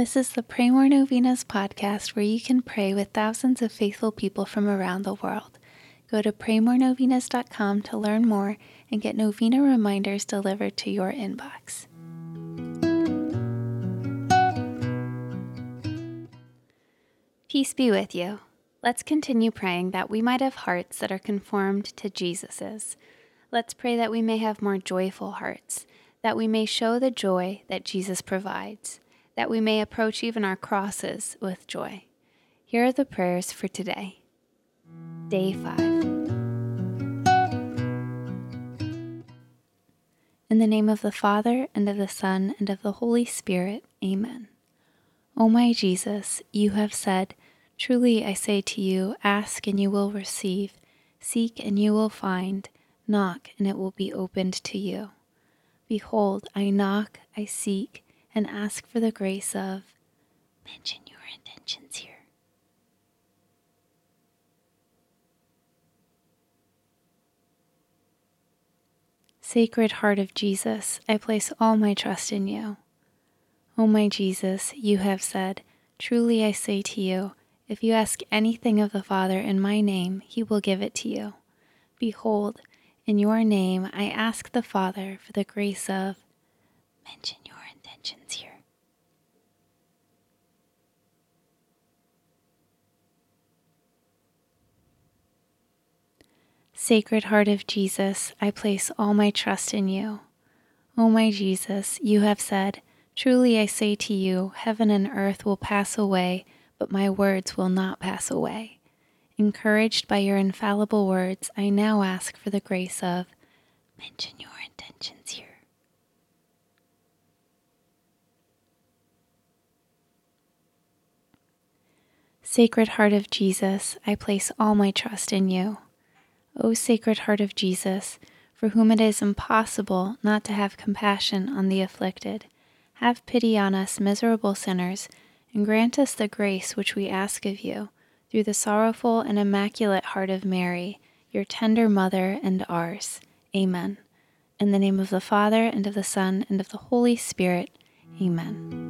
This is the Pray More Novenas podcast where you can pray with thousands of faithful people from around the world. Go to praymorenovenas.com to learn more and get novena reminders delivered to your inbox. Peace be with you. Let's continue praying that we might have hearts that are conformed to Jesus's. Let's pray that we may have more joyful hearts, that we may show the joy that Jesus provides that we may approach even our crosses with joy. Here are the prayers for today. Day 5. In the name of the Father, and of the Son, and of the Holy Spirit, Amen. O my Jesus, you have said, Truly I say to you, ask and you will receive, seek and you will find, knock and it will be opened to you. Behold, I knock, I seek, and ask for the grace of mention your intentions here. Sacred Heart of Jesus, I place all my trust in you. O my Jesus, you have said, Truly I say to you, if you ask anything of the Father in my name, he will give it to you. Behold, in your name I ask the Father for the grace of mention here. Sacred Heart of Jesus, I place all my trust in you. O my Jesus, you have said, Truly I say to you, heaven and earth will pass away, but my words will not pass away. Encouraged by your infallible words, I now ask for the grace of mention your intentions here. Sacred Heart of Jesus, I place all my trust in you. O Sacred Heart of Jesus, for whom it is impossible not to have compassion on the afflicted, have pity on us miserable sinners, and grant us the grace which we ask of you, through the sorrowful and immaculate heart of Mary, your tender mother and ours. Amen. In the name of the Father, and of the Son, and of the Holy Spirit. Amen.